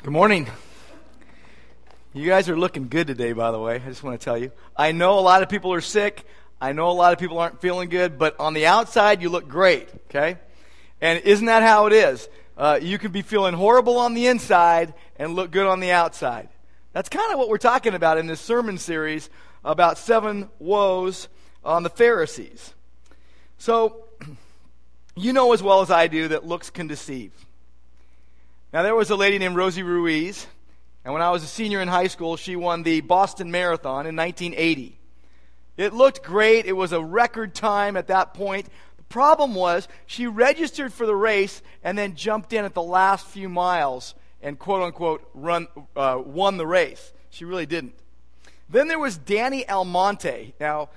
Good morning. You guys are looking good today, by the way. I just want to tell you. I know a lot of people are sick. I know a lot of people aren't feeling good, but on the outside, you look great, okay? And isn't that how it is? Uh, you can be feeling horrible on the inside and look good on the outside. That's kind of what we're talking about in this sermon series about seven woes on the Pharisees. So, you know as well as I do that looks can deceive. Now, there was a lady named Rosie Ruiz, and when I was a senior in high school, she won the Boston Marathon in 1980. It looked great. It was a record time at that point. The problem was she registered for the race and then jumped in at the last few miles and quote unquote run, uh, won the race. She really didn't. Then there was Danny Almonte. Now,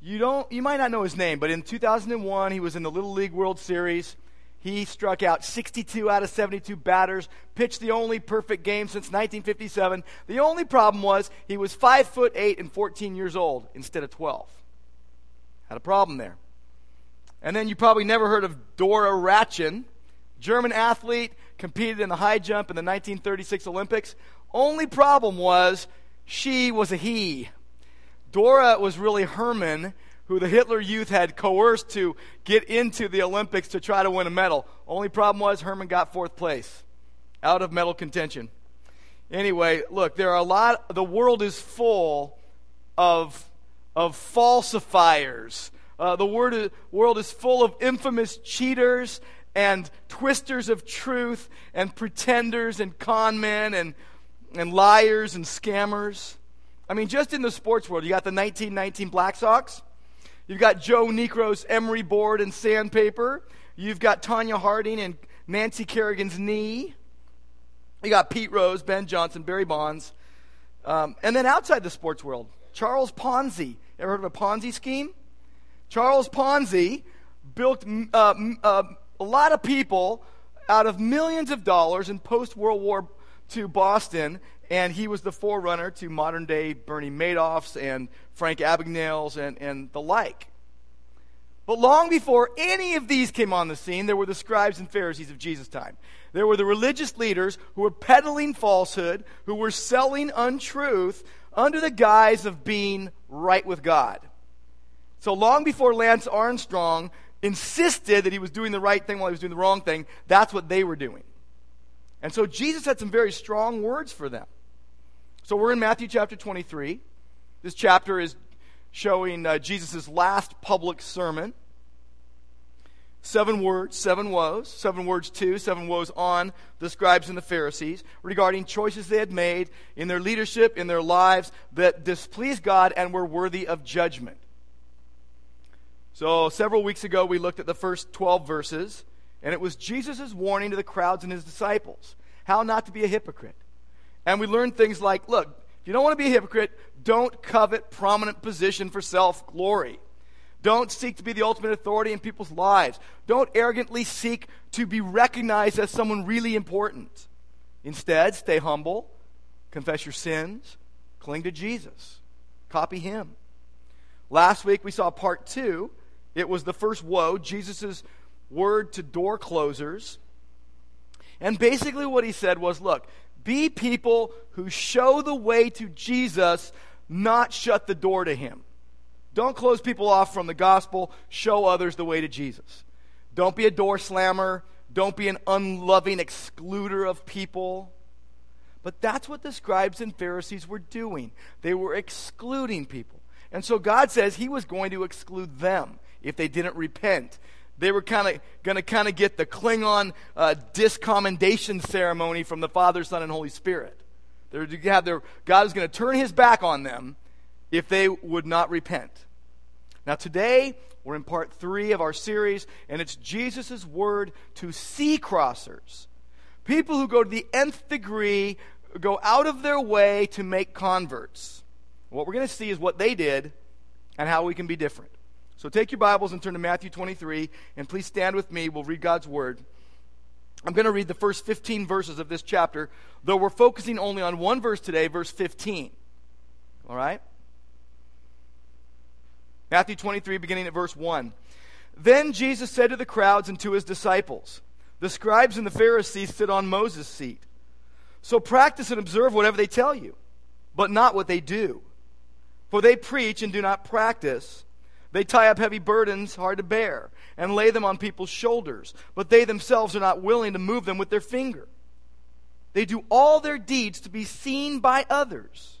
you don't you might not know his name, but in 2001 he was in the Little League World Series. He struck out 62 out of 72 batters, pitched the only perfect game since 1957. The only problem was he was 5 foot 8 and 14 years old instead of 12. Had a problem there. And then you probably never heard of Dora Ratjen, German athlete, competed in the high jump in the 1936 Olympics. Only problem was she was a he. Dora was really Herman who the Hitler Youth had coerced to get into the Olympics to try to win a medal. Only problem was Herman got fourth place out of medal contention. Anyway, look, there are a lot, the world is full of, of falsifiers. Uh, the word, world is full of infamous cheaters and twisters of truth and pretenders and con men and, and liars and scammers. I mean, just in the sports world, you got the 1919 Black Sox. You've got Joe Niekro's emery board and sandpaper. You've got Tonya Harding and Nancy Kerrigan's knee. You got Pete Rose, Ben Johnson, Barry Bonds. Um, and then outside the sports world, Charles Ponzi. Ever heard of a Ponzi scheme? Charles Ponzi built uh, uh, a lot of people out of millions of dollars in post World War II Boston and he was the forerunner to modern day Bernie Madoffs and Frank Abagnale's and, and the like. But long before any of these came on the scene, there were the scribes and Pharisees of Jesus' time. There were the religious leaders who were peddling falsehood, who were selling untruth under the guise of being right with God. So long before Lance Armstrong insisted that he was doing the right thing while he was doing the wrong thing, that's what they were doing. And so Jesus had some very strong words for them. So we're in Matthew chapter 23. This chapter is showing uh, Jesus' last public sermon. Seven words, seven woes, seven words to, seven woes on the scribes and the Pharisees regarding choices they had made in their leadership, in their lives that displeased God and were worthy of judgment. So, several weeks ago, we looked at the first 12 verses, and it was Jesus' warning to the crowds and his disciples how not to be a hypocrite. And we learn things like look, if you don't want to be a hypocrite, don't covet prominent position for self glory. Don't seek to be the ultimate authority in people's lives. Don't arrogantly seek to be recognized as someone really important. Instead, stay humble, confess your sins, cling to Jesus, copy him. Last week we saw part two. It was the first woe, Jesus' word to door closers. And basically, what he said was look, be people who show the way to Jesus, not shut the door to him. Don't close people off from the gospel. Show others the way to Jesus. Don't be a door slammer. Don't be an unloving excluder of people. But that's what the scribes and Pharisees were doing. They were excluding people. And so God says he was going to exclude them if they didn't repent they were kind of going to kind of get the Klingon uh, discommendation ceremony from the Father, Son, and Holy Spirit. They're to have their, God is going to turn his back on them if they would not repent. Now, today, we're in part three of our series, and it's Jesus' word to sea crossers. People who go to the nth degree, go out of their way to make converts. What we're going to see is what they did and how we can be different. So take your Bibles and turn to Matthew 23, and please stand with me. We'll read God's Word. I'm going to read the first 15 verses of this chapter, though we're focusing only on one verse today, verse 15. All right? Matthew 23, beginning at verse 1. Then Jesus said to the crowds and to his disciples, The scribes and the Pharisees sit on Moses' seat. So practice and observe whatever they tell you, but not what they do. For they preach and do not practice. They tie up heavy burdens hard to bear and lay them on people's shoulders, but they themselves are not willing to move them with their finger. They do all their deeds to be seen by others.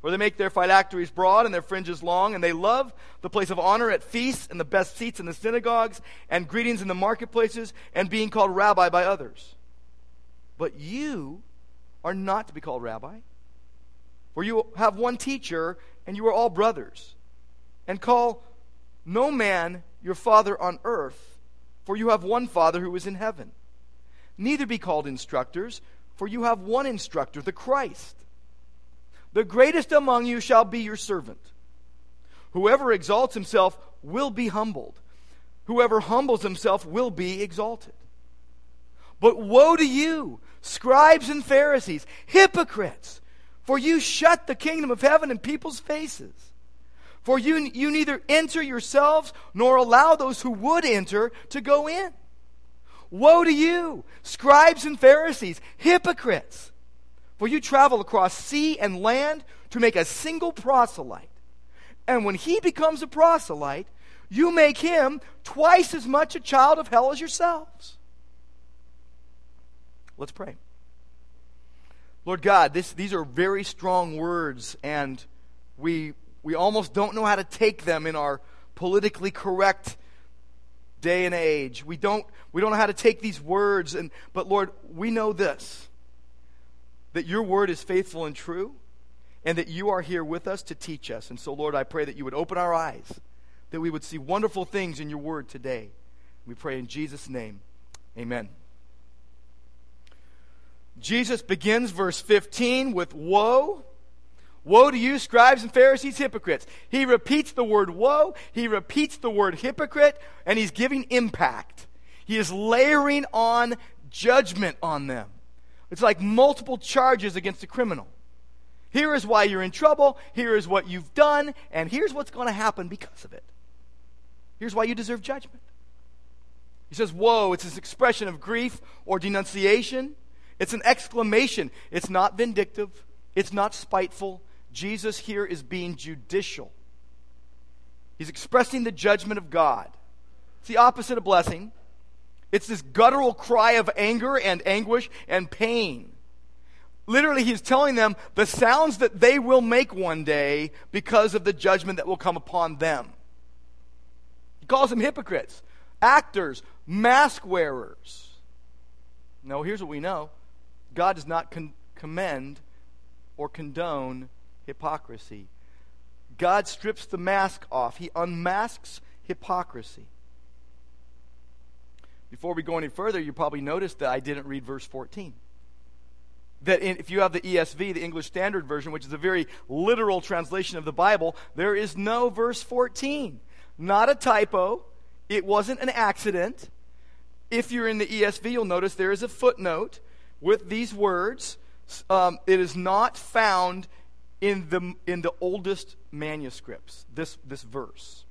For they make their phylacteries broad and their fringes long, and they love the place of honor at feasts and the best seats in the synagogues and greetings in the marketplaces and being called rabbi by others. But you are not to be called rabbi, for you have one teacher, and you are all brothers. And call no man your father on earth, for you have one Father who is in heaven. Neither be called instructors, for you have one instructor, the Christ. The greatest among you shall be your servant. Whoever exalts himself will be humbled. Whoever humbles himself will be exalted. But woe to you, scribes and Pharisees, hypocrites, for you shut the kingdom of heaven in people's faces. For you, you neither enter yourselves nor allow those who would enter to go in. Woe to you, scribes and Pharisees, hypocrites! For you travel across sea and land to make a single proselyte. And when he becomes a proselyte, you make him twice as much a child of hell as yourselves. Let's pray. Lord God, this, these are very strong words, and we, we almost don't know how to take them in our politically correct day and age. We don't, we don't know how to take these words, and, but Lord, we know this that your word is faithful and true, and that you are here with us to teach us. And so, Lord, I pray that you would open our eyes, that we would see wonderful things in your word today. We pray in Jesus' name. Amen. Jesus begins verse 15 with woe. Woe to you, scribes and Pharisees, hypocrites. He repeats the word woe, he repeats the word hypocrite, and he's giving impact. He is layering on judgment on them. It's like multiple charges against a criminal. Here is why you're in trouble, here is what you've done, and here's what's going to happen because of it. Here's why you deserve judgment. He says, Woe, it's this expression of grief or denunciation. It's an exclamation. It's not vindictive, it's not spiteful. Jesus here is being judicial. He's expressing the judgment of God. It's the opposite of blessing. It's this guttural cry of anger and anguish and pain. Literally, he's telling them the sounds that they will make one day because of the judgment that will come upon them. He calls them hypocrites, actors, mask wearers. No, here's what we know God does not con- commend or condone hypocrisy. God strips the mask off, He unmasks hypocrisy. Before we go any further, you probably noticed that I didn't read verse 14. That in, if you have the ESV, the English Standard Version, which is a very literal translation of the Bible, there is no verse 14. Not a typo. It wasn't an accident. If you're in the ESV, you'll notice there is a footnote with these words. Um, it is not found in the, in the oldest manuscripts, this, this verse.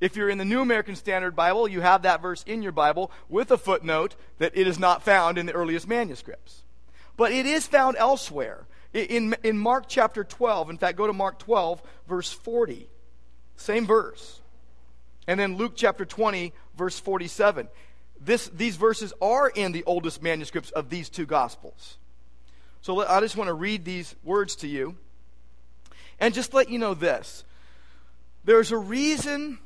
If you're in the New American Standard Bible, you have that verse in your Bible with a footnote that it is not found in the earliest manuscripts. But it is found elsewhere. In, in Mark chapter 12, in fact, go to Mark 12, verse 40. Same verse. And then Luke chapter 20, verse 47. This, these verses are in the oldest manuscripts of these two Gospels. So I just want to read these words to you and just let you know this. There's a reason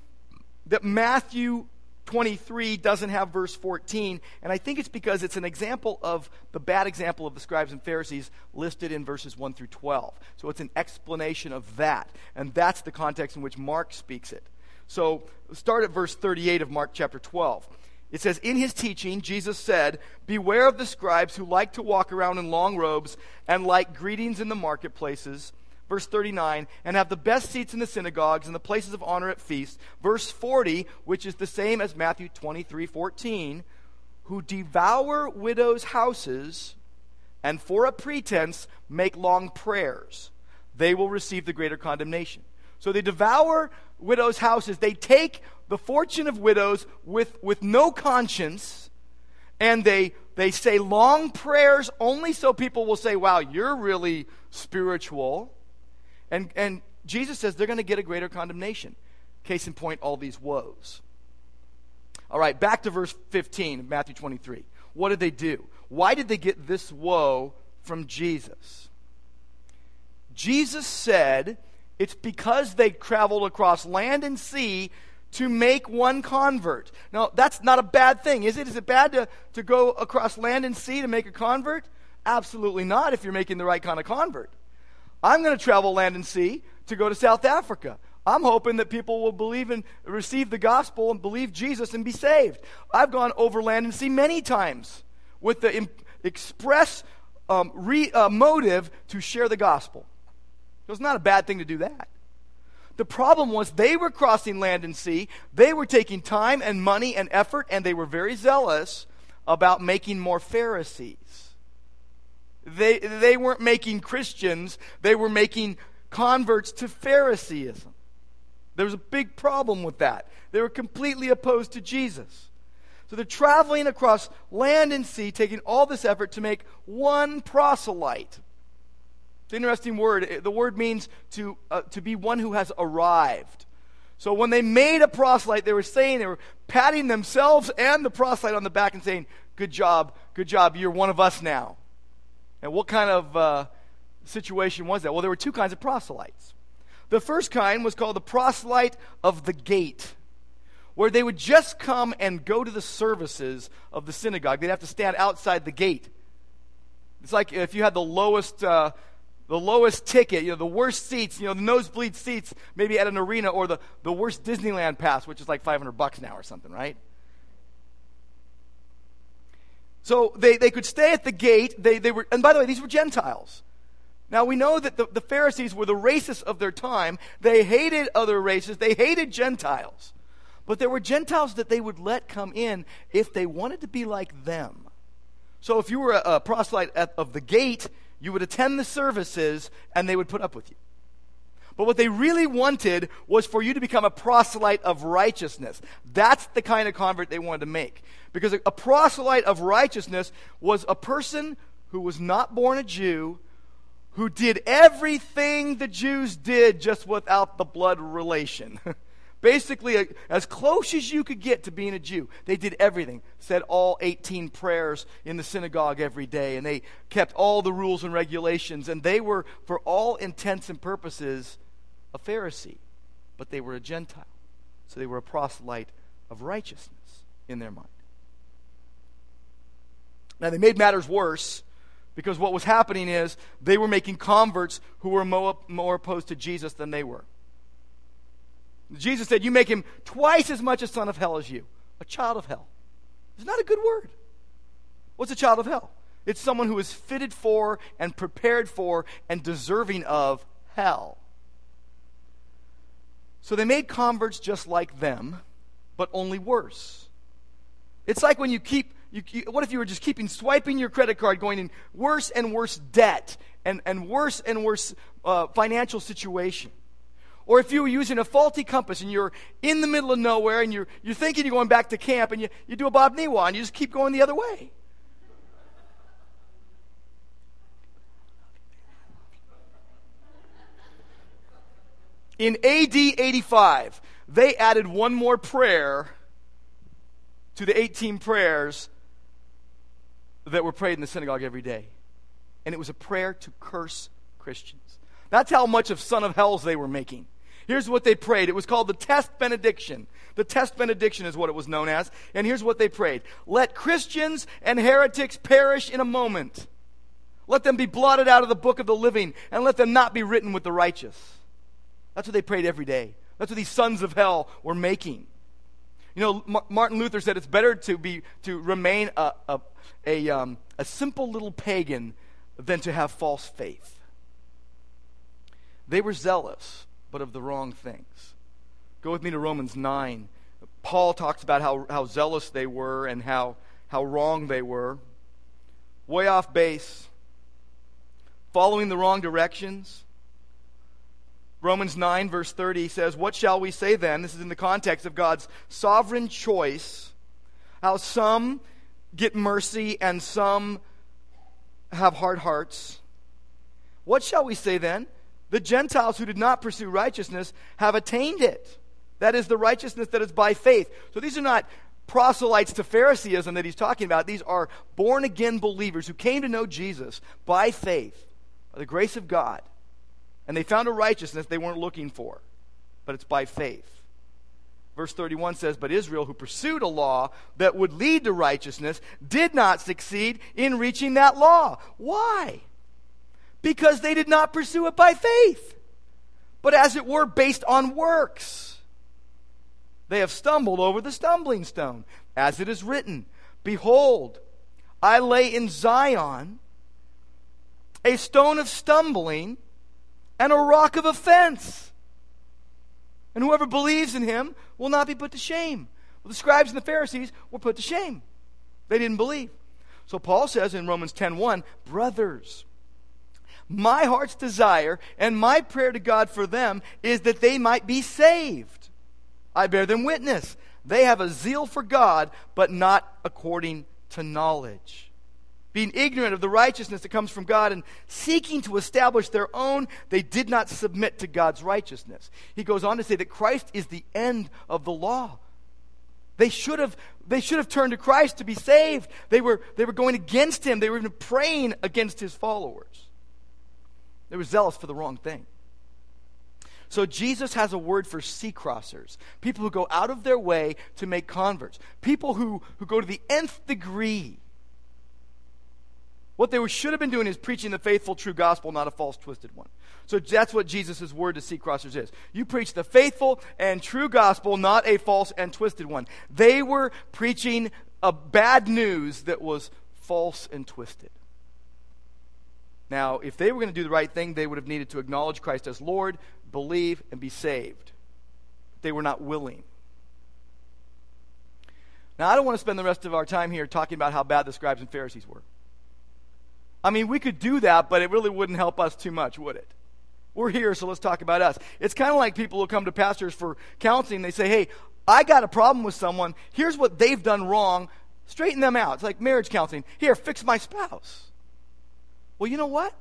that Matthew 23 doesn't have verse 14, and I think it's because it's an example of the bad example of the scribes and Pharisees listed in verses 1 through 12. So it's an explanation of that, and that's the context in which Mark speaks it. So start at verse 38 of Mark chapter 12. It says, In his teaching, Jesus said, Beware of the scribes who like to walk around in long robes and like greetings in the marketplaces verse 39, and have the best seats in the synagogues and the places of honor at feasts. Verse 40, which is the same as Matthew 23 14, who devour widows' houses and for a pretense make long prayers. They will receive the greater condemnation. So they devour widows' houses. They take the fortune of widows with, with no conscience and they they say long prayers only so people will say, wow, you're really spiritual. And, and Jesus says they're going to get a greater condemnation. Case in point, all these woes. All right, back to verse 15 of Matthew 23. What did they do? Why did they get this woe from Jesus? Jesus said it's because they traveled across land and sea to make one convert. Now, that's not a bad thing, is it? Is it bad to, to go across land and sea to make a convert? Absolutely not if you're making the right kind of convert. I'm going to travel land and sea to go to South Africa. I'm hoping that people will believe and receive the gospel and believe Jesus and be saved. I've gone over land and sea many times with the imp- express um, re- uh, motive to share the gospel. It was not a bad thing to do that. The problem was they were crossing land and sea. They were taking time and money and effort, and they were very zealous about making more Pharisees. They, they weren't making Christians, they were making converts to Phariseeism. There was a big problem with that. They were completely opposed to Jesus. So they're traveling across land and sea, taking all this effort to make one proselyte. It's an interesting word. The word means to, uh, to be one who has arrived. So when they made a proselyte, they were saying, they were patting themselves and the proselyte on the back and saying, Good job, good job, you're one of us now. And what kind of uh, situation was that? Well, there were two kinds of proselytes. The first kind was called the proselyte of the gate, where they would just come and go to the services of the synagogue. They'd have to stand outside the gate. It's like if you had the lowest. Uh, the lowest ticket, you know, the worst seats, you know, the nosebleed seats, maybe at an arena, or the, the worst Disneyland pass, which is like 500 bucks now or something, right? So they, they could stay at the gate. They, they were, and by the way, these were Gentiles. Now we know that the, the Pharisees were the racists of their time. They hated other races. They hated Gentiles. But there were Gentiles that they would let come in if they wanted to be like them. So if you were a, a proselyte at, of the gate, you would attend the services and they would put up with you. But what they really wanted was for you to become a proselyte of righteousness. That's the kind of convert they wanted to make. Because a, proselyte of righteousness was a person who was not born a Jew, who did everything the Jews did just without the blood relation. Basically, as close as you could get to being a Jew. They did everything. Said all 18 prayers in the synagogue every day, and they kept all the rules and regulations, and they were, for all intents and purposes, a Pharisee, but they were a Gentile. So they were a proselyte of righteousness in their mind. Now, they made matters worse because what was happening is they were making converts who were more, more opposed to Jesus than they were. Jesus said, You make him twice as much a son of hell as you, a child of hell. It's not a good word. What's a child of hell? It's someone who is fitted for and prepared for and deserving of hell. So they made converts just like them, but only worse. It's like when you keep, you, you, what if you were just keeping swiping your credit card, going in worse and worse debt and, and worse and worse uh, financial situation? Or if you were using a faulty compass and you're in the middle of nowhere and you're, you're thinking you're going back to camp and you, you do a Bob Niwa and you just keep going the other way. In AD 85, they added one more prayer to the 18 prayers that were prayed in the synagogue every day. And it was a prayer to curse Christians. That's how much of son of hells they were making. Here's what they prayed. It was called the test benediction. The test benediction is what it was known as. And here's what they prayed Let Christians and heretics perish in a moment. Let them be blotted out of the book of the living, and let them not be written with the righteous. That's what they prayed every day. That's what these sons of hell were making. You know, M- Martin Luther said it's better to, be, to remain a, a, a, um, a simple little pagan than to have false faith. They were zealous, but of the wrong things. Go with me to Romans 9. Paul talks about how, how zealous they were and how, how wrong they were. Way off base, following the wrong directions Romans 9, verse 30 says, What shall we say then? This is in the context of God's sovereign choice. How some get mercy and some have hard hearts. What shall we say then? The Gentiles who did not pursue righteousness have attained it. That is the righteousness that is by faith. So these are not proselytes to Phariseeism that he's talking about. These are born again believers who came to know Jesus by faith, by the grace of God. And they found a righteousness they weren't looking for, but it's by faith. Verse 31 says, But Israel, who pursued a law that would lead to righteousness, did not succeed in reaching that law. Why? Because they did not pursue it by faith, but as it were, based on works. They have stumbled over the stumbling stone, as it is written Behold, I lay in Zion a stone of stumbling and a rock of offense. And whoever believes in him will not be put to shame. Well, the scribes and the Pharisees were put to shame. They didn't believe. So Paul says in Romans 10:1, "Brothers, my heart's desire and my prayer to God for them is that they might be saved. I bear them witness. They have a zeal for God, but not according to knowledge. Being ignorant of the righteousness that comes from God and seeking to establish their own, they did not submit to God's righteousness. He goes on to say that Christ is the end of the law. They should have, they should have turned to Christ to be saved. They were, they were going against him. They were even praying against his followers. They were zealous for the wrong thing. So Jesus has a word for sea crossers, people who go out of their way to make converts, people who, who go to the nth degree. What they should have been doing is preaching the faithful, true gospel, not a false, twisted one. So that's what Jesus' word to sea crossers is. You preach the faithful and true gospel, not a false and twisted one. They were preaching a bad news that was false and twisted. Now, if they were going to do the right thing, they would have needed to acknowledge Christ as Lord, believe, and be saved. They were not willing. Now, I don't want to spend the rest of our time here talking about how bad the scribes and Pharisees were. I mean, we could do that, but it really wouldn't help us too much, would it? We're here, so let's talk about us. It's kind of like people who come to pastors for counseling. They say, hey, I got a problem with someone. Here's what they've done wrong. Straighten them out. It's like marriage counseling. Here, fix my spouse. Well, you know what?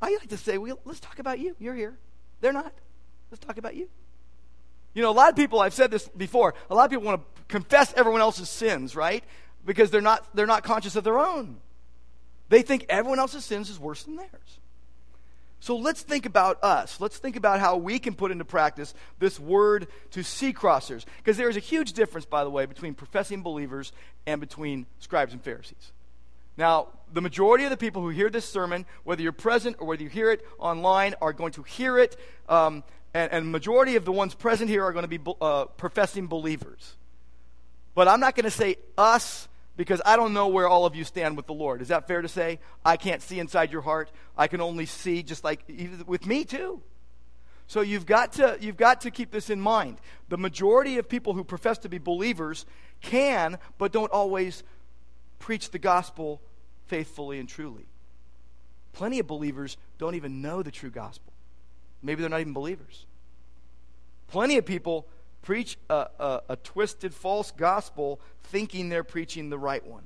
I like to say, well, let's talk about you. You're here. They're not. Let's talk about you. You know, a lot of people, I've said this before, a lot of people want to confess everyone else's sins, right? Because they're not, they're not conscious of their own. They think everyone else's sins is worse than theirs. So let's think about us. Let's think about how we can put into practice this word to sea crossers. Because there is a huge difference, by the way, between professing believers and between scribes and Pharisees. Now, the majority of the people who hear this sermon, whether you're present or whether you hear it online, are going to hear it. Um, and, and majority of the ones present here are going to be uh, professing believers. But I'm not going to say us because I don't know where all of you stand with the Lord. Is that fair to say? I can't see inside your heart. I can only see just like with me too. So you've got to you've got to keep this in mind. The majority of people who profess to be believers can but don't always preach the gospel faithfully and truly. Plenty of believers don't even know the true gospel. Maybe they're not even believers. Plenty of people preach a, a, a, twisted, false gospel thinking they're preaching the right one.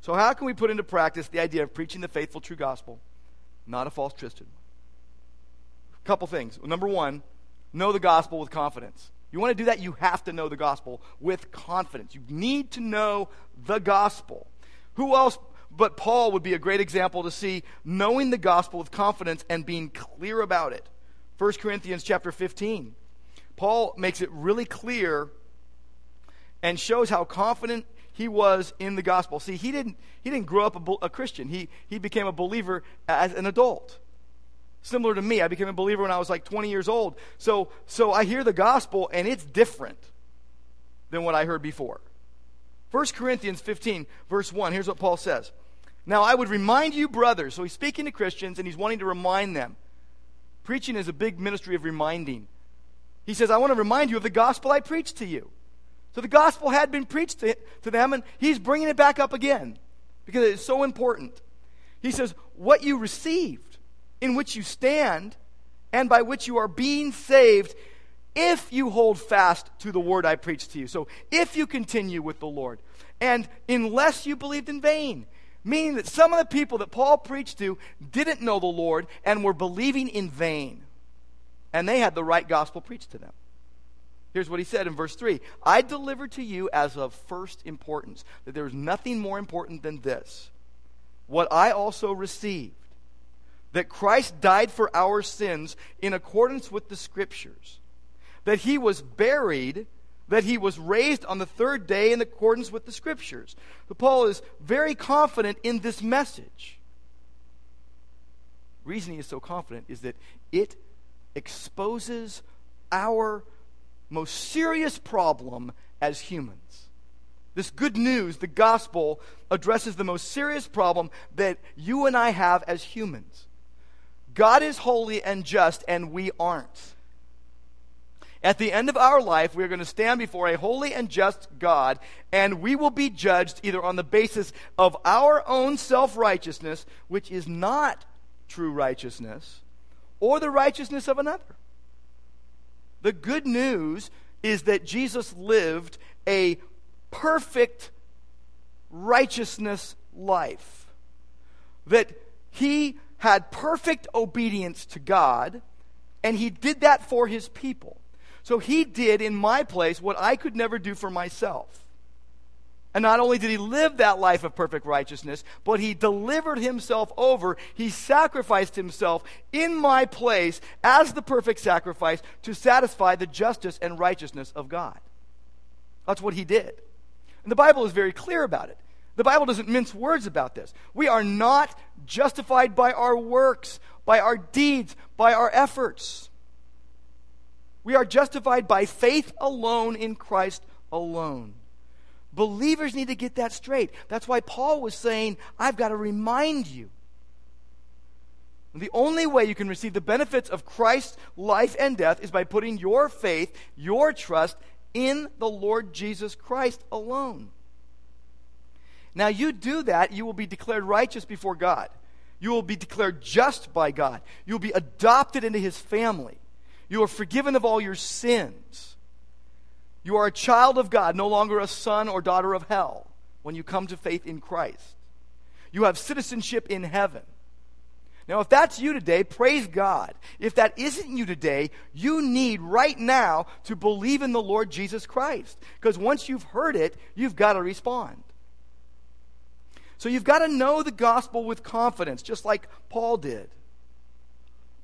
So, how can we put into practice the idea of preaching the faithful, true gospel, not a false, twisted one? A couple things. Number one, know the gospel with confidence. You want to do that, you have to know the gospel with confidence. You need to know the gospel. Who else but Paul would be a great example to see knowing the gospel with confidence and being clear about it? 1 Corinthians chapter 15. Paul makes it really clear and shows how confident he was in the gospel. See, he didn't, he didn't grow up a, a Christian, he, he became a believer as an adult. Similar to me, I became a believer when I was like 20 years old. So, so I hear the gospel, and it's different than what I heard before. 1 Corinthians 15, verse 1, here's what Paul says. Now, I would remind you, brothers, so he's speaking to Christians, and he's wanting to remind them. Preaching is a big ministry of reminding. He says, I want to remind you of the gospel I preached to you. So the gospel had been preached to, to them, and he's bringing it back up again because it's so important. He says, What you received in which you stand and by which you are being saved if you hold fast to the word I preached to you. So if you continue with the Lord, and unless you believed in vain. Meaning that some of the people that Paul preached to didn't know the Lord and were believing in vain. And they had the right gospel preached to them. Here's what he said in verse 3 I delivered to you as of first importance, that there is nothing more important than this. What I also received, that Christ died for our sins in accordance with the Scriptures, that he was buried, that he was raised on the third day in accordance with the Scriptures. But Paul is very confident in this message. The reason he is so confident is that it exposes our most serious problem as humans. This good news, the gospel, addresses the most serious problem that you and I have as humans. God is holy and just, and we aren't. At the end of our life, we are going to stand before a holy and just God, and we will be judged either on the basis of our own self righteousness, which is not true righteousness, or the righteousness of another. The good news is that Jesus lived a perfect righteousness life. That he had perfect obedience to God, and he did that for his people. So he did in my place what I could never do for myself. And not only did he live that life of perfect righteousness, but he delivered himself over. He sacrificed himself in my place as the perfect sacrifice to satisfy the justice and righteousness of God. That's what he did. And the Bible is very clear about it. The Bible doesn't mince words about this. We are not justified by our works, by our deeds, by our efforts. We are justified by faith alone in Christ alone. Believers need to get that straight. That's why Paul was saying, I've got to remind you. The only way you can receive the benefits of Christ's life and death is by putting your faith, your trust in the Lord Jesus Christ alone. Now, you do that, you will be declared righteous before God. You will be declared just by God. You will be adopted into his family. You are forgiven of all your sins. You are a child of God, no longer a son or daughter of hell when you come to faith in Christ. You have citizenship in heaven. Now, if that's you today, praise God. If that isn't you today, you need right now to believe in the Lord Jesus Christ. Because once you've heard it, you've got to respond. So you've got to know the gospel with confidence, just like Paul did.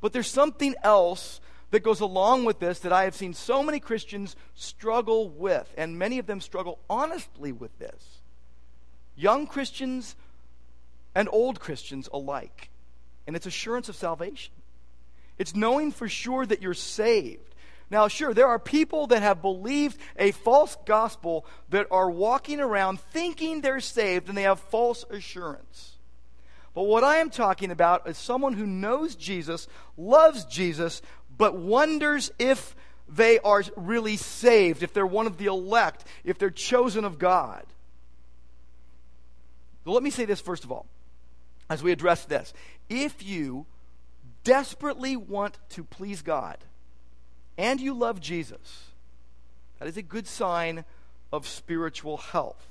But there's something else that goes along with this that I have seen so many Christians struggle with, and many of them struggle honestly with this. Young Christians and old Christians alike. And it's assurance of salvation. It's knowing for sure that you're saved. Now, sure, there are people that have believed a false gospel that are walking around thinking they're saved and they have false assurance. But what I am talking about is someone who knows Jesus, loves Jesus, but wonders if they are really saved, if they're one of the elect, if they're chosen of God. Let me say this first of all, as we address this. If you desperately want to please God and you love Jesus, that is a good sign of spiritual health.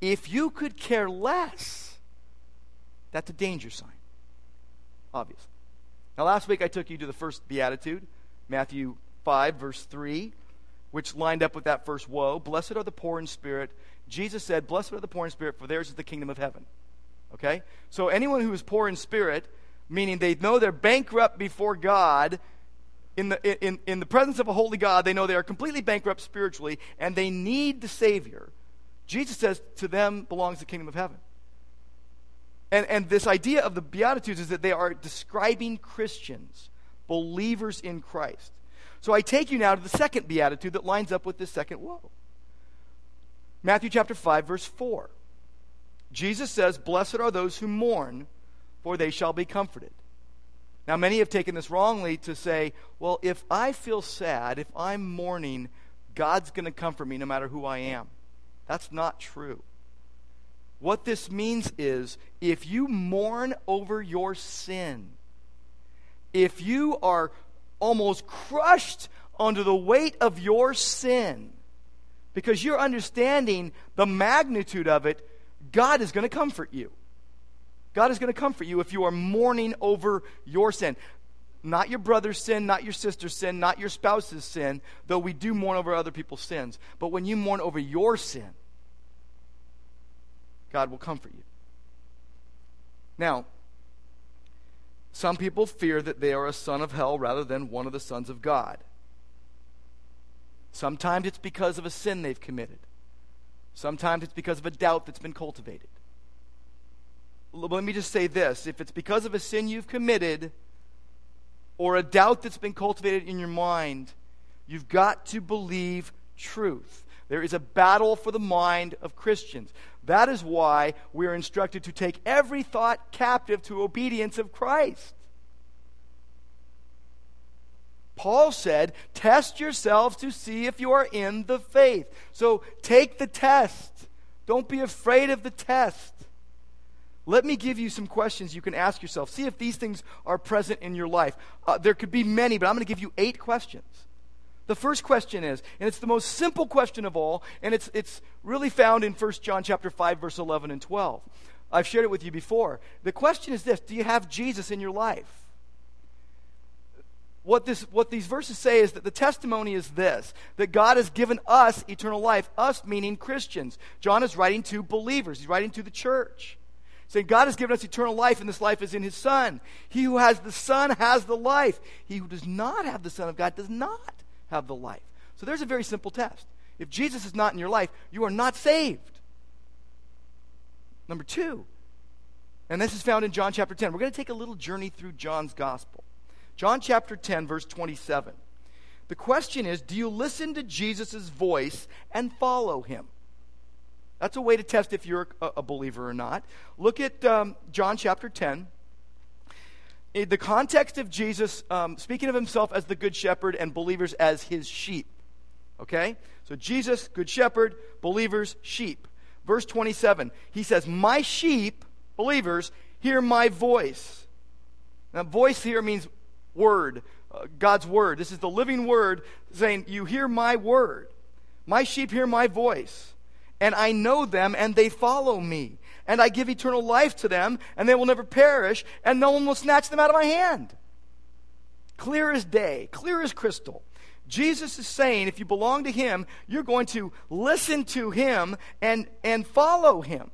If you could care less, that's a danger sign, obviously. Now, last week I took you to the first beatitude, Matthew 5, verse 3, which lined up with that first woe. Blessed are the poor in spirit. Jesus said, Blessed are the poor in spirit, for theirs is the kingdom of heaven. Okay? So, anyone who is poor in spirit, meaning they know they're bankrupt before God, in the, in, in the presence of a holy God, they know they are completely bankrupt spiritually, and they need the Savior. Jesus says to them belongs the kingdom of heaven. And, and this idea of the Beatitudes is that they are describing Christians, believers in Christ. So I take you now to the second Beatitude that lines up with this second woe. Matthew chapter 5, verse 4. Jesus says, Blessed are those who mourn, for they shall be comforted. Now, many have taken this wrongly to say, well, if I feel sad, if I'm mourning, God's going to comfort me no matter who I am. That's not true. What this means is if you mourn over your sin, if you are almost crushed under the weight of your sin, because you're understanding the magnitude of it, God is going to comfort you. God is going to comfort you if you are mourning over your sin. Not your brother's sin, not your sister's sin, not your spouse's sin, though we do mourn over other people's sins. But when you mourn over your sin, God will comfort you. Now, some people fear that they are a son of hell rather than one of the sons of God. Sometimes it's because of a sin they've committed. Sometimes it's because of a doubt that's been cultivated. Let me just say this if it's because of a sin you've committed or a doubt that's been cultivated in your mind, you've got to believe truth. There is a battle for the mind of Christians. That is why we are instructed to take every thought captive to obedience of Christ. Paul said, Test yourselves to see if you are in the faith. So take the test. Don't be afraid of the test. Let me give you some questions you can ask yourself. See if these things are present in your life. Uh, there could be many, but I'm going to give you eight questions. The first question is, and it's the most simple question of all, and it's, it's really found in 1 John chapter 5, verse 11 and 12. I've shared it with you before. The question is this Do you have Jesus in your life? What, this, what these verses say is that the testimony is this that God has given us eternal life, us meaning Christians. John is writing to believers, he's writing to the church saying, God has given us eternal life, and this life is in His Son. He who has the Son has the life. He who does not have the Son of God does not have the life. So there's a very simple test. If Jesus is not in your life, you are not saved. Number two, and this is found in John chapter 10. We're going to take a little journey through John's gospel. John chapter 10, verse 27. The question is Do you listen to Jesus' voice and follow him? That's a way to test if you're a, believer or not. Look at um, John chapter 10 in the context of Jesus um, speaking of himself as the good shepherd and believers as his sheep. Okay? So Jesus, good shepherd, believers, sheep. Verse 27, he says, My sheep, believers, hear my voice. Now, voice here means word, uh, God's word. This is the living word saying, You hear my word. My sheep hear my voice, and I know them, and they follow me and I give eternal life to them, and they will never perish, and no one will snatch them out of my hand. Clear as day, clear as crystal. Jesus is saying if you belong to him, you're going to listen to him and, and follow him.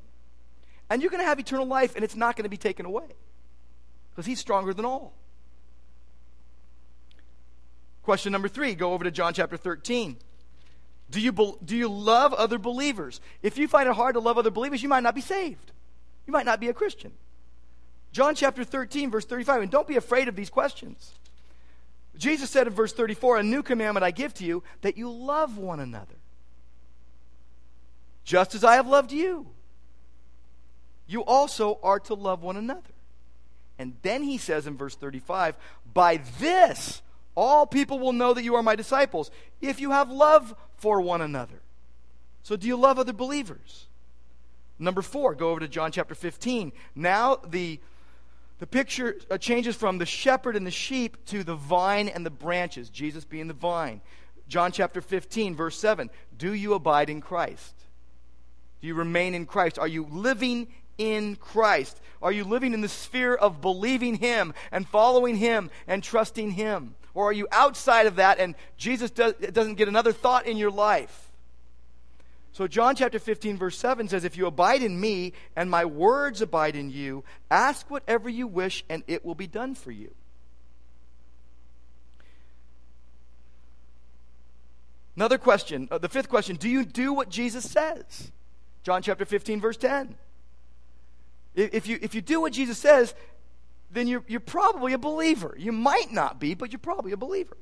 And you're going to have eternal life, and it's not going to be taken away because he's stronger than all. Question number three go over to John chapter 13. Do you, do you love other believers? If you find it hard to love other believers, you might not be saved. You might not be a Christian. John chapter 13, verse 35, and don't be afraid of these questions. Jesus said in verse 34, A new commandment I give to you, that you love one another. Just as I have loved you, you also are to love one another. And then he says in verse 35, By this all people will know that you are my disciples if you have love for one another. So, do you love other believers? Number four, go over to John chapter 15. Now, the, the picture uh, changes from the shepherd and the sheep to the vine and the branches, Jesus being the vine. John chapter 15, verse 7. Do you abide in Christ? Do you remain in Christ? Are you living in Christ? Are you living in the sphere of believing Him and following Him and trusting Him? Or are you outside of that and Jesus does, doesn't get another thought in your life? So, John chapter 15, verse 7 says, If you abide in me and my words abide in you, ask whatever you wish and it will be done for you. Another question, uh, the fifth question Do you do what Jesus says? John chapter 15, verse 10. If you, if you do what Jesus says, then you're, you're probably a believer. You might not be, but you're probably a believer.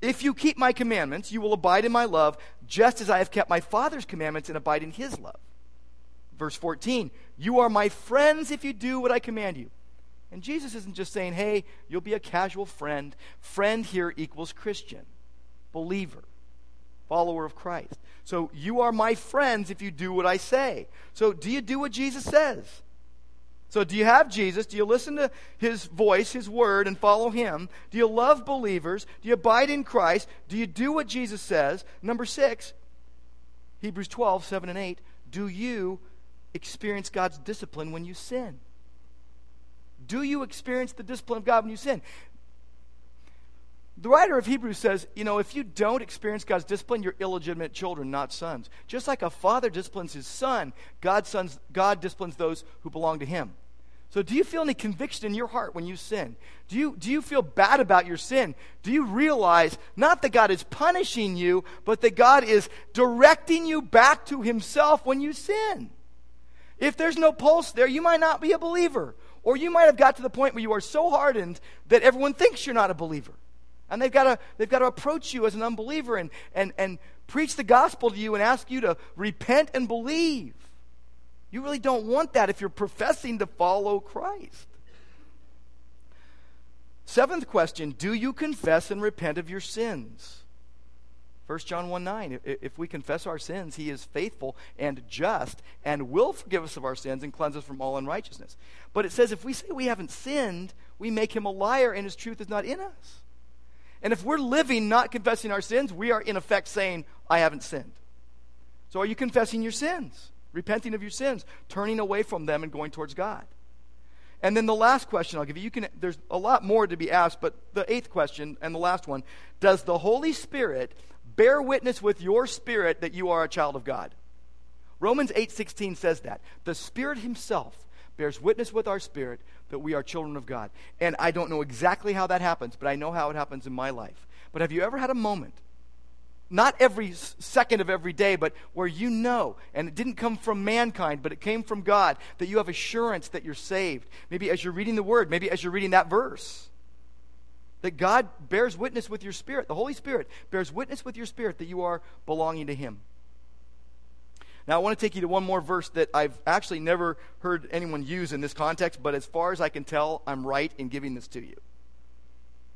If you keep my commandments, you will abide in my love, just as I have kept my Father's commandments and abide in his love. Verse 14, you are my friends if you do what I command you. And Jesus isn't just saying, hey, you'll be a casual friend. Friend here equals Christian, believer, follower of Christ. So you are my friends if you do what I say. So do you do what Jesus says? So, do you have Jesus? Do you listen to his voice, his word, and follow him? Do you love believers? Do you abide in Christ? Do you do what Jesus says? Number six, Hebrews 12, 7 and 8. Do you experience God's discipline when you sin? Do you experience the discipline of God when you sin? The writer of Hebrews says, you know, if you don't experience God's discipline, you're illegitimate children, not sons. Just like a father disciplines his son, God, sons, God disciplines those who belong to him. So, do you feel any conviction in your heart when you sin? Do you, do you feel bad about your sin? Do you realize not that God is punishing you, but that God is directing you back to Himself when you sin? If there's no pulse there, you might not be a believer. Or you might have got to the point where you are so hardened that everyone thinks you're not a believer. And they've got to, they've got to approach you as an unbeliever and, and, and preach the gospel to you and ask you to repent and believe. You really don't want that if you're professing to follow Christ. Seventh question Do you confess and repent of your sins? 1 John 1 9, if we confess our sins, he is faithful and just and will forgive us of our sins and cleanse us from all unrighteousness. But it says if we say we haven't sinned, we make him a liar and his truth is not in us. And if we're living not confessing our sins, we are in effect saying, I haven't sinned. So are you confessing your sins? Repenting of your sins, turning away from them and going towards God. And then the last question I'll give you, you can, there's a lot more to be asked, but the eighth question and the last one Does the Holy Spirit bear witness with your spirit that you are a child of God? Romans 8:16 says that. The Spirit himself bears witness with our spirit that we are children of God. And I don't know exactly how that happens, but I know how it happens in my life. But have you ever had a moment not every second of every day, but where you know, and it didn't come from mankind, but it came from God, that you have assurance that you're saved. Maybe as you're reading the Word, maybe as you're reading that verse. That God bears witness with your spirit, the Holy Spirit bears witness with your spirit that you are belonging to Him. Now, I want to take you to one more verse that I've actually never heard anyone use in this context, but as far as I can tell, I'm right in giving this to you.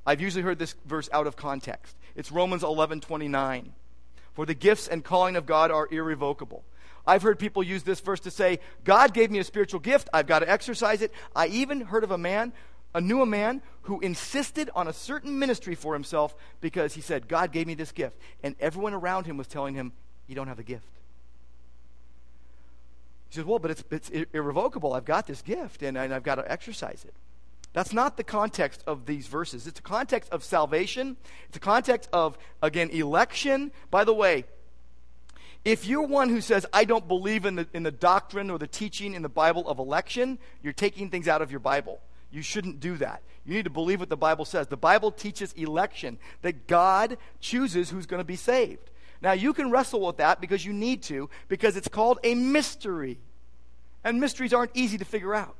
I've usually heard this verse out of context. It's Romans 11:29. For the gifts and calling of God are irrevocable. I've heard people use this verse to say, God gave me a spiritual gift, I've got to exercise it. I even heard of a man, a knew a man who insisted on a certain ministry for himself because he said, God gave me this gift. And everyone around him was telling him, You don't have the gift. He says, Well, but it's, it's irrevocable. I've got this gift and, and I've got to exercise it. That's not the context of these verses. It's a context of salvation. It's a context of, again, election. By the way, if you're one who says, I don't believe in the, in the doctrine or the teaching in the Bible of election, you're taking things out of your Bible. You shouldn't do that. You need to believe what the Bible says. The Bible teaches election, that God chooses who's going to be saved. Now, you can wrestle with that because you need to, because it's called a mystery. And mysteries aren't easy to figure out.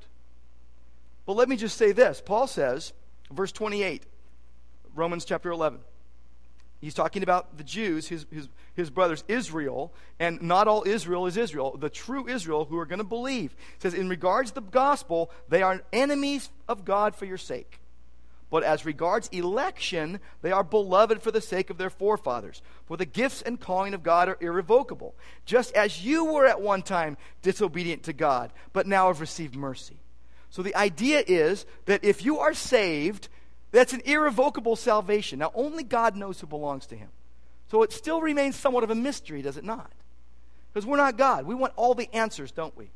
But let me just say this Paul says, verse 28, Romans chapter 11. He's talking about the Jews, his, his, his brothers, Israel, and not all Israel is Israel. The true Israel who are going to believe. Says, In regards to the gospel, they are enemies of God for your sake. But as regards election, they are beloved for the sake of their forefathers. For the gifts and calling of God are irrevocable, just as you were at one time disobedient to God, but now have received mercy. So the idea is that if you are saved, that's an irrevocable salvation. Now, only God knows who belongs to him. So it still remains somewhat of a mystery, does it not? Because we're not God. We want all the answers, don't we?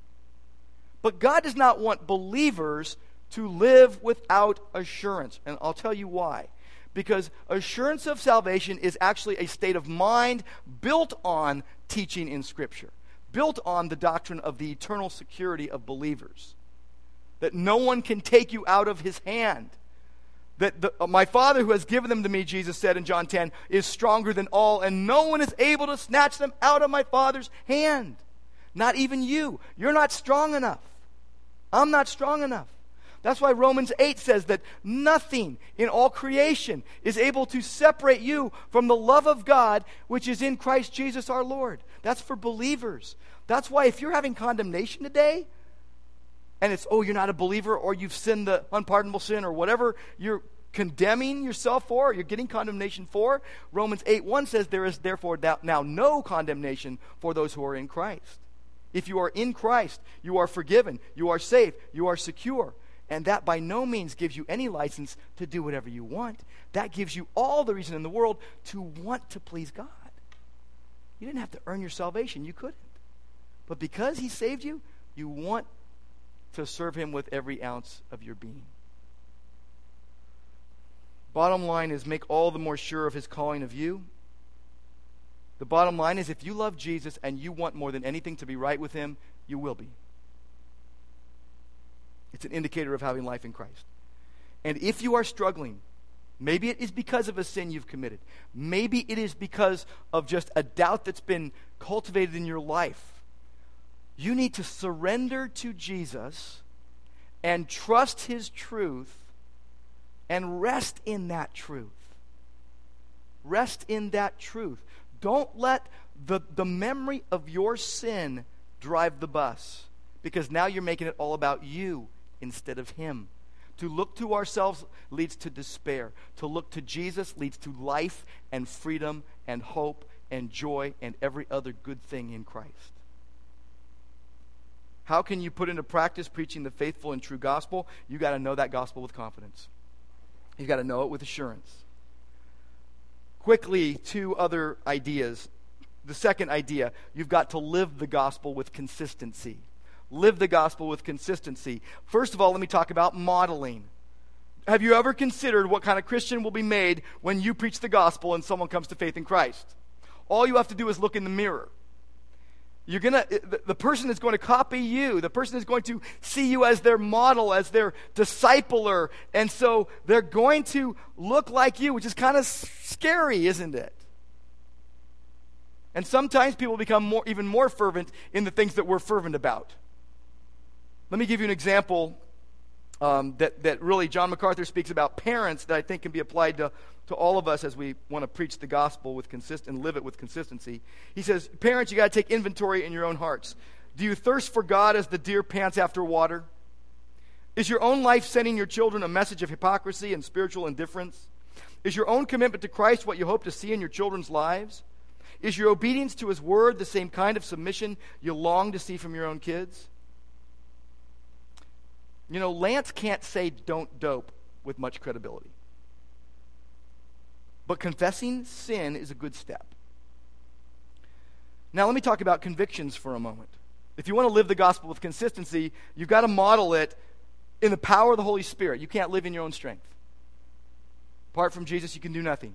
But God does not want believers to live without assurance. And I'll tell you why. Because assurance of salvation is actually a state of mind built on teaching in Scripture, built on the doctrine of the eternal security of believers that no one can take you out of his hand. That the, uh, my Father who has given them to me, Jesus said in John 10, is stronger than all, and no one is able to snatch them out of my Father's hand. Not even you. You're not strong enough. I'm not strong enough. That's why Romans 8 says that nothing in all creation is able to separate you from the love of God which is in Christ Jesus our Lord. That's for believers. That's why if you're having condemnation today, and it's, oh, you're not a believer, or you've sinned the unpardonable sin, or whatever you're condemning yourself for, or you're getting condemnation for, Romans 8 1 says, There is therefore now no condemnation for those who are in Christ. If you are in Christ, you are forgiven, you are safe, you are secure. And that by no means gives you any license to do whatever you want. That gives you all the reason in the world to want to please God. You didn't have to earn your salvation, you couldn't. But because He saved you, you want to serve Him with every ounce of your being. Bottom line is make all the more sure of His calling of you. The bottom line is if you love Jesus and you want more than anything to be right with Him, you will be. It's an indicator of having life in Christ. And if you are struggling, maybe it is because of a sin you've committed. Maybe it is because of just a doubt that's been cultivated in your life. You need to surrender to Jesus and trust his truth and rest in that truth. Rest in that truth. Don't let the, the memory of your sin drive the bus because now you're making it all about you instead of Him. To look to ourselves leads to despair. To look to Jesus leads to life and freedom and hope and joy and every other good thing in Christ. How can you put into practice preaching the faithful and true gospel? You got to know that gospel with confidence. You got to know it with assurance. Quickly, two other ideas. The second idea, you've got to live the gospel with consistency live the gospel with consistency. First of all, let me talk about modeling. Have you ever considered what kind of Christian will be made when you preach the gospel and someone comes to faith in Christ? All you have to do is look in the mirror. You're gonna, the, person is going to copy you. The person is going to see you as their model, as their discipler. And so they're going to look like you, which is kind of scary, isn't it? And sometimes people become more, even more fervent in the things that we're fervent about. Let me give you an example um, that, that really John MacArthur speaks about parents that I think can be applied to, to all of us as we want to preach the gospel with consist and live it with consistency. He says, Parents, you got to take inventory in your own hearts. Do you thirst for God as the deer pants after water? Is your own life sending your children a message of hypocrisy and spiritual indifference? Is your own commitment to Christ what you hope to see in your children's lives? Is your obedience to His word the same kind of submission you long to see from your own kids? You know, Lance can't say don't dope with much credibility. But confessing sin is a good step. Now, let me talk about convictions for a moment. If you want to live the gospel with consistency, you've got to model it in the power of the Holy Spirit. You can't live in your own strength. Apart from Jesus, you can do nothing.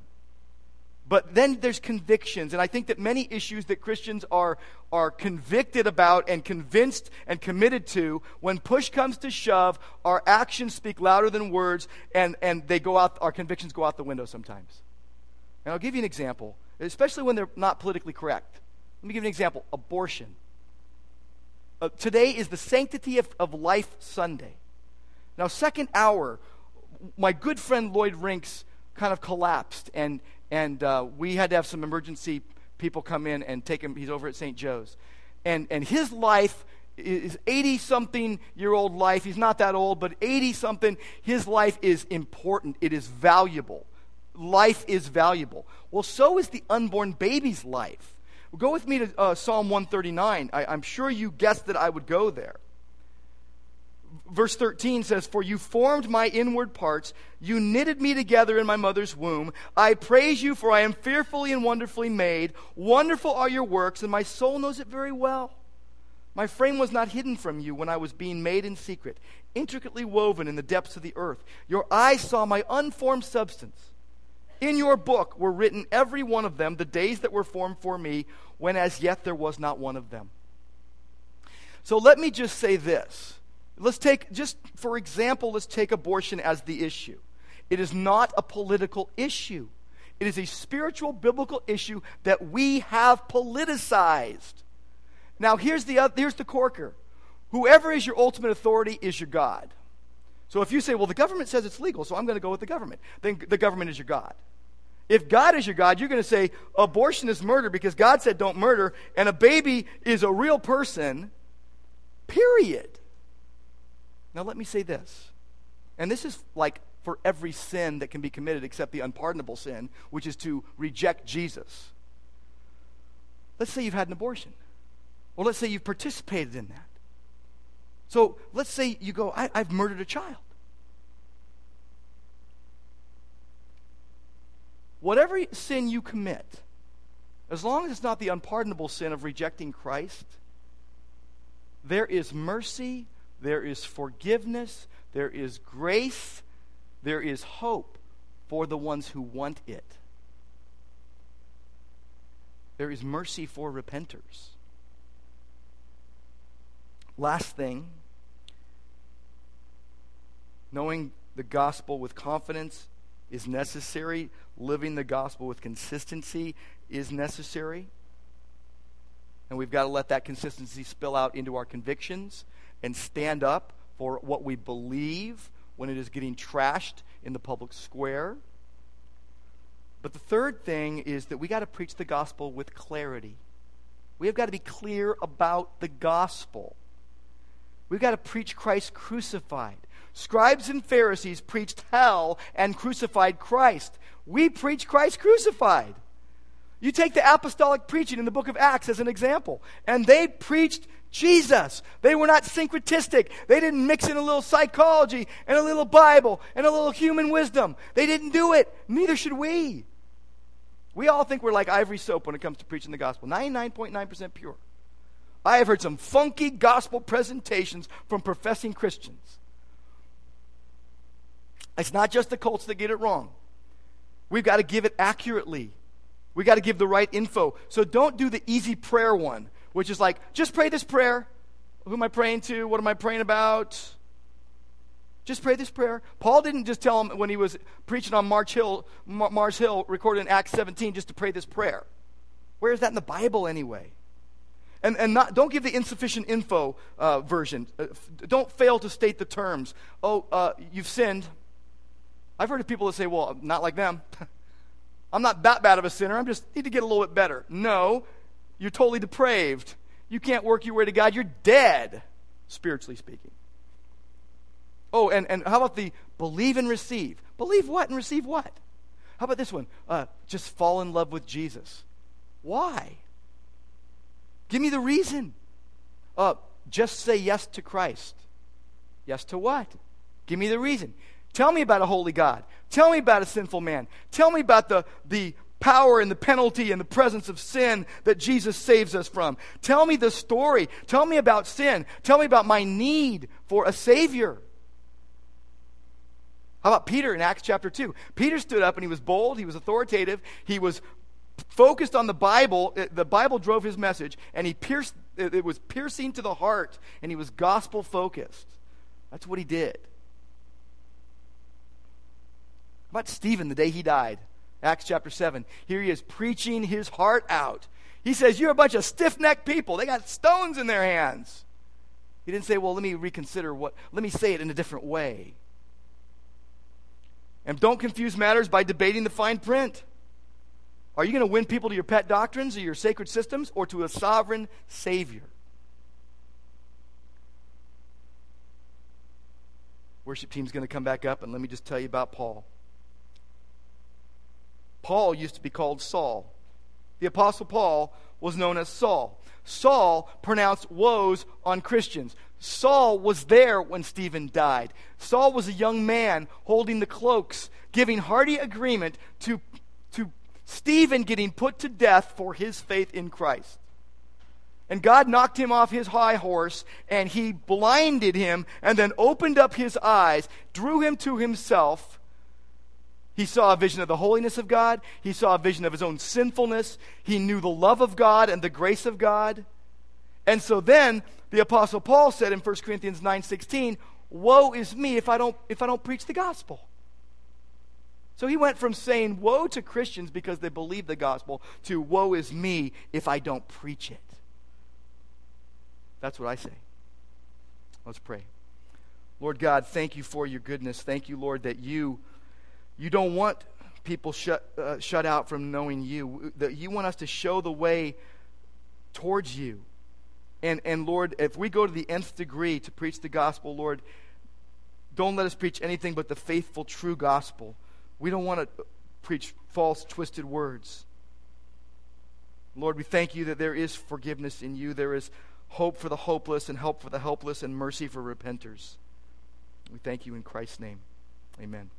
But then there's convictions. And I think that many issues that Christians are, are convicted about and convinced and committed to, when push comes to shove, our actions speak louder than words, and, and they go out, our convictions go out the window sometimes. And I'll give you an example, especially when they're not politically correct. Let me give you an example abortion. Uh, today is the Sanctity of, of Life Sunday. Now, second hour, my good friend Lloyd Rinks kind of collapsed and, and uh, we had to have some emergency people come in and take him. He's over at St. Joe's. And, and his life is 80 something year old life. He's not that old, but 80 something. His life is important, it is valuable. Life is valuable. Well, so is the unborn baby's life. Go with me to uh, Psalm 139. I, I'm sure you guessed that I would go there verse 13 says, For you formed my inward parts, you knitted me together in my mother's womb. I praise you, for I am fearfully and wonderfully made. Wonderful are your works, and my soul knows it very well. My frame was not hidden from you when I was being made in secret, intricately woven in the depths of the earth. Your eyes saw my unformed substance. In your book were written every one of them, the days that were formed for me, when as yet there was not one of them. So let me just say this Let's take, just for example, let's take abortion as the issue. It is not a political issue, it is a spiritual, biblical issue that we have politicized. Now, here's the, other, here's the corker whoever is your ultimate authority is your God. So if you say, well, the government says it's legal, so I'm going to go with the government, then the government is your God. If God is your God, you're going to say abortion is murder because God said don't murder, and a baby is a real person, period. Now, let me say this, and this is like for every sin that can be committed except the unpardonable sin, which is to reject Jesus. Let's say you've had an abortion. Or let's say you've participated in that. So let's say you go, I, have murdered a child. Whatever sin you commit, as long as it's not the unpardonable sin of rejecting Christ, there is mercy, there is forgiveness, there is grace, there is hope for the ones who want it. There is mercy for repenters. Last thing, knowing the gospel with confidence is necessary, living the gospel with consistency is necessary. And we've got to let that consistency spill out into our convictions and stand up for what we believe when it is getting trashed in the public square. But the third thing is that we got to preach the gospel with clarity. We have got to be clear about the gospel. We've got to preach Christ crucified. Scribes and Pharisees preached hell and crucified Christ. We preach Christ crucified. You take the apostolic preaching in the book of Acts as an example, and they preached Jesus. They were not syncretistic. They didn't mix in a little psychology and a little Bible and a little human wisdom. They didn't do it. Neither should we. We all think we're like ivory soap when it comes to preaching the gospel 99.9% pure. I have heard some funky gospel presentations from professing Christians. It's not just the cults that get it wrong. We've got to give it accurately. We've got to give the right info. So don't do the easy prayer one, which is like, just pray this prayer. Who am I praying to? What am I praying about? Just pray this prayer. Paul didn't just tell him when he was preaching on March Hill, Mars Hill, recorded in Acts 17, just to pray this prayer. Where is that in the Bible anyway? And, and not, don't give the insufficient info uh, version. Uh, f- don't fail to state the terms. Oh, uh, you've sinned. I've heard of people that say, well, not like them. I'm not that bad of a sinner. I just need to get a little bit better. No, you're totally depraved. You can't work your way to God. You're dead, spiritually speaking. Oh, and, and how about the believe and receive? Believe what and receive what? How about this one? Uh, just fall in love with Jesus. Why? Give me the reason. Uh, just say yes to Christ. Yes to what? Give me the reason. Tell me about a holy God. Tell me about a sinful man. Tell me about the, the power and the penalty and the presence of sin that Jesus saves us from. Tell me the story. Tell me about sin. Tell me about my need for a Savior. How about Peter in Acts chapter 2? Peter stood up and he was bold, he was authoritative, he was focused on the Bible. Eh, the Bible drove his message, and he pierced, eh, it was piercing to the heart, and he was gospel focused. That's what he did How about Stephen the day he died? Acts chapter 7. Here he is preaching his heart out. He says, You're a bunch of stiff necked people. They got stones in their hands. He didn't say, Well, let me reconsider what, let me say it in a different way. And don't confuse matters by debating the fine print. Are you going to win people to your pet doctrines or your sacred systems or to a sovereign Savior? Worship team's going to come back up, and let me just tell you about Paul. Paul used to be called Saul. The Apostle Paul was known as Saul. Saul pronounced woes on Christians. Saul was there when Stephen died. Saul was a young man holding the cloaks, giving hearty agreement to, to Stephen getting put to death for his faith in Christ. And God knocked him off his high horse, and he blinded him, and then opened up his eyes, drew him to himself, he saw a vision of the holiness of God. He saw a vision of his own sinfulness. He knew the love of God and the grace of God. And so then the apostle Paul said in 1 Corinthians 9:16, "Woe is me if I don't if I don't preach the gospel." So he went from saying woe to Christians because they believe the gospel to woe is me if I don't preach it. That's what I say. Let's pray. Lord God, thank you for your goodness. Thank you, Lord, that you you don't want people shut, uh, shut out from knowing you. That you want us to show the way towards you. And, and Lord, if we go to the nth degree to preach the gospel, Lord, don't let us preach anything but the faithful, true gospel. We don't want to preach false, twisted words. Lord, we thank you that there is forgiveness in you. There is hope for the hopeless and help for the helpless and mercy for repenters. We thank you in Christ's name. Amen.